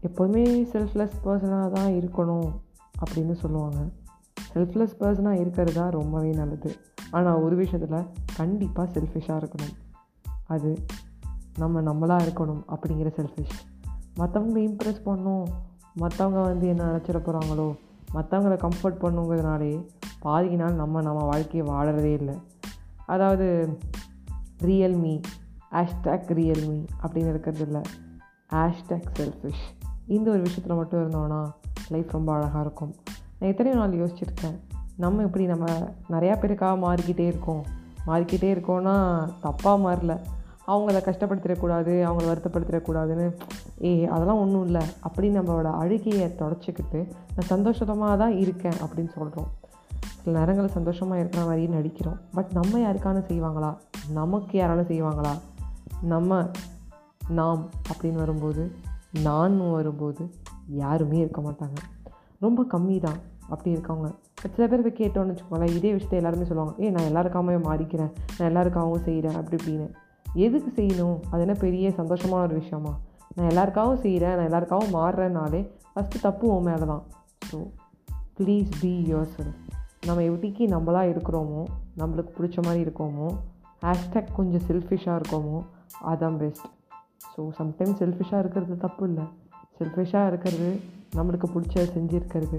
எப்போதுமே செல்ஃப்லெஸ் பர்சனாக தான் இருக்கணும் அப்படின்னு சொல்லுவாங்க. செல்ஃப்லெஸ் பர்சனாக இருக்கிறது தான் ரொம்பவே நல்லது. ஆனால் ஒரு விஷயத்தில் கண்டிப்பாக செல்ஃபிஷாக இருக்கணும். அது நம்ம நம்மளாக இருக்கணும் அப்படிங்கிற செல்ஃபிஷ் மற்றவங்களை இம்ப்ரெஸ் பண்ணும். மற்றவங்க வந்து என்ன நினச்சிட போகிறாங்களோ மற்றவங்கள கம்ஃபர்ட் பண்ணுங்கிறதுனாலே பாதி நாள் நம்ம நம்ம வாழ்க்கையை வாழறதே இல்லை. அதாவது ரியல்மி ஹேஷ்டேக் ரியல்மி அப்படின்னு இருக்கிறது இல்லை. ஹேஷ்டேக் செல்ஃபிஷ் இந்த ஒரு விஷயத்தில் மட்டும் இருந்தோன்னா லைஃப் ரொம்ப அழகாக இருக்கும். நான் எத்தனையோ நாள் யோசிச்சிருக்கேன். நம்ம இப்படி நம்ம நிறையா பேருக்காக மாறிக்கிட்டே இருக்கோம். மாறிக்கிட்டே இருக்கோன்னா தப்பாக மாறல. அவங்கள கஷ்டப்படுத்திடக்கூடாது அவங்கள வருத்தப்படுத்திடக்கூடாதுன்னு ஏ அதெல்லாம் ஒன்றும் இல்லை. அப்படின்னு நம்மளோட அழுகையை தொடச்சிக்கிட்டு நான் சந்தோஷமாக தான் இருக்கேன் அப்படின்னு சொல்கிறோம் சில நேரங்களில் சந்தோஷமாக இருக்கிற மாதிரியே நடிக்கிறோம். பட் நம்ம யாருக்கான செய்வாங்களா? நமக்கு யாராலும் செய்வாங்களா? நம்ம நாம் அப்படின்னு வரும்போது நான் வரும்போது யாருமே இருக்க மாட்டாங்க. ரொம்ப கம்மி தான் அப்படி இருக்கவங்க. சில பேர் போய் கேட்டோன்னு வச்சுக்கோங்களேன் இதே விஷயத்தை எல்லாருமே சொல்லுவாங்க ஏ நான் எல்லாருக்காமே மாறிக்கிறேன் நான் எல்லாருக்காகவும் செய்கிறேன் அப்படி இப்படின்னு. எதுக்கு செய்யணும்? அது என்ன பெரிய சந்தோஷமான ஒரு விஷயமா? நான் எல்லாருக்காகவும் செய்கிறேன் நான் எல்லாருக்காகவும் மாறுறேனாலே ஃபஸ்ட்டு தப்பு உன் மேலே தான் so please be your self நம்ம எப்படிக்கு நம்மளாக இருக்கிறோமோ நம்மளுக்கு பிடிச்ச மாதிரி இருக்கோமோ ஹேஷ்டேக் கொஞ்சம் செல்ஃபிஷாக இருக்கோமோ அதான் பெஸ்ட் ஸோ சம்டைம்ஸ் செல்ஃபிஷாக இருக்கிறது தப்பு இல்லை செல்ஃபிஷாக இருக்கிறது நம்மளுக்கு பிடிச்ச செஞ்சுருக்கிறது.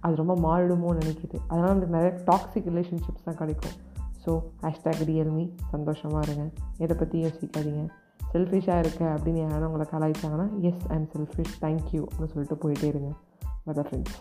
அது ரொம்ப மாறிடுமோன்னு நினைக்கிது. அதனால் நம்மளுக்கு நிறைய டாக்ஸிக் ரிலேஷன்ஷிப்ஸ் தான் கிடைக்கும். ஸோ ஹேஷ்டேக் ரியல்மி சந்தோஷமாக இருங்க. இதை பற்றி யோசிக்காதீங்க. செல்ஃபிஷாக இருக்க அப்படின்னு யாரும் உங்களை கலாய்ச்சாங்கன்னா yes I'm selfish thank you அப்படின்னு சொல்லிட்டு போயிட்டே இருங்க. Mother friends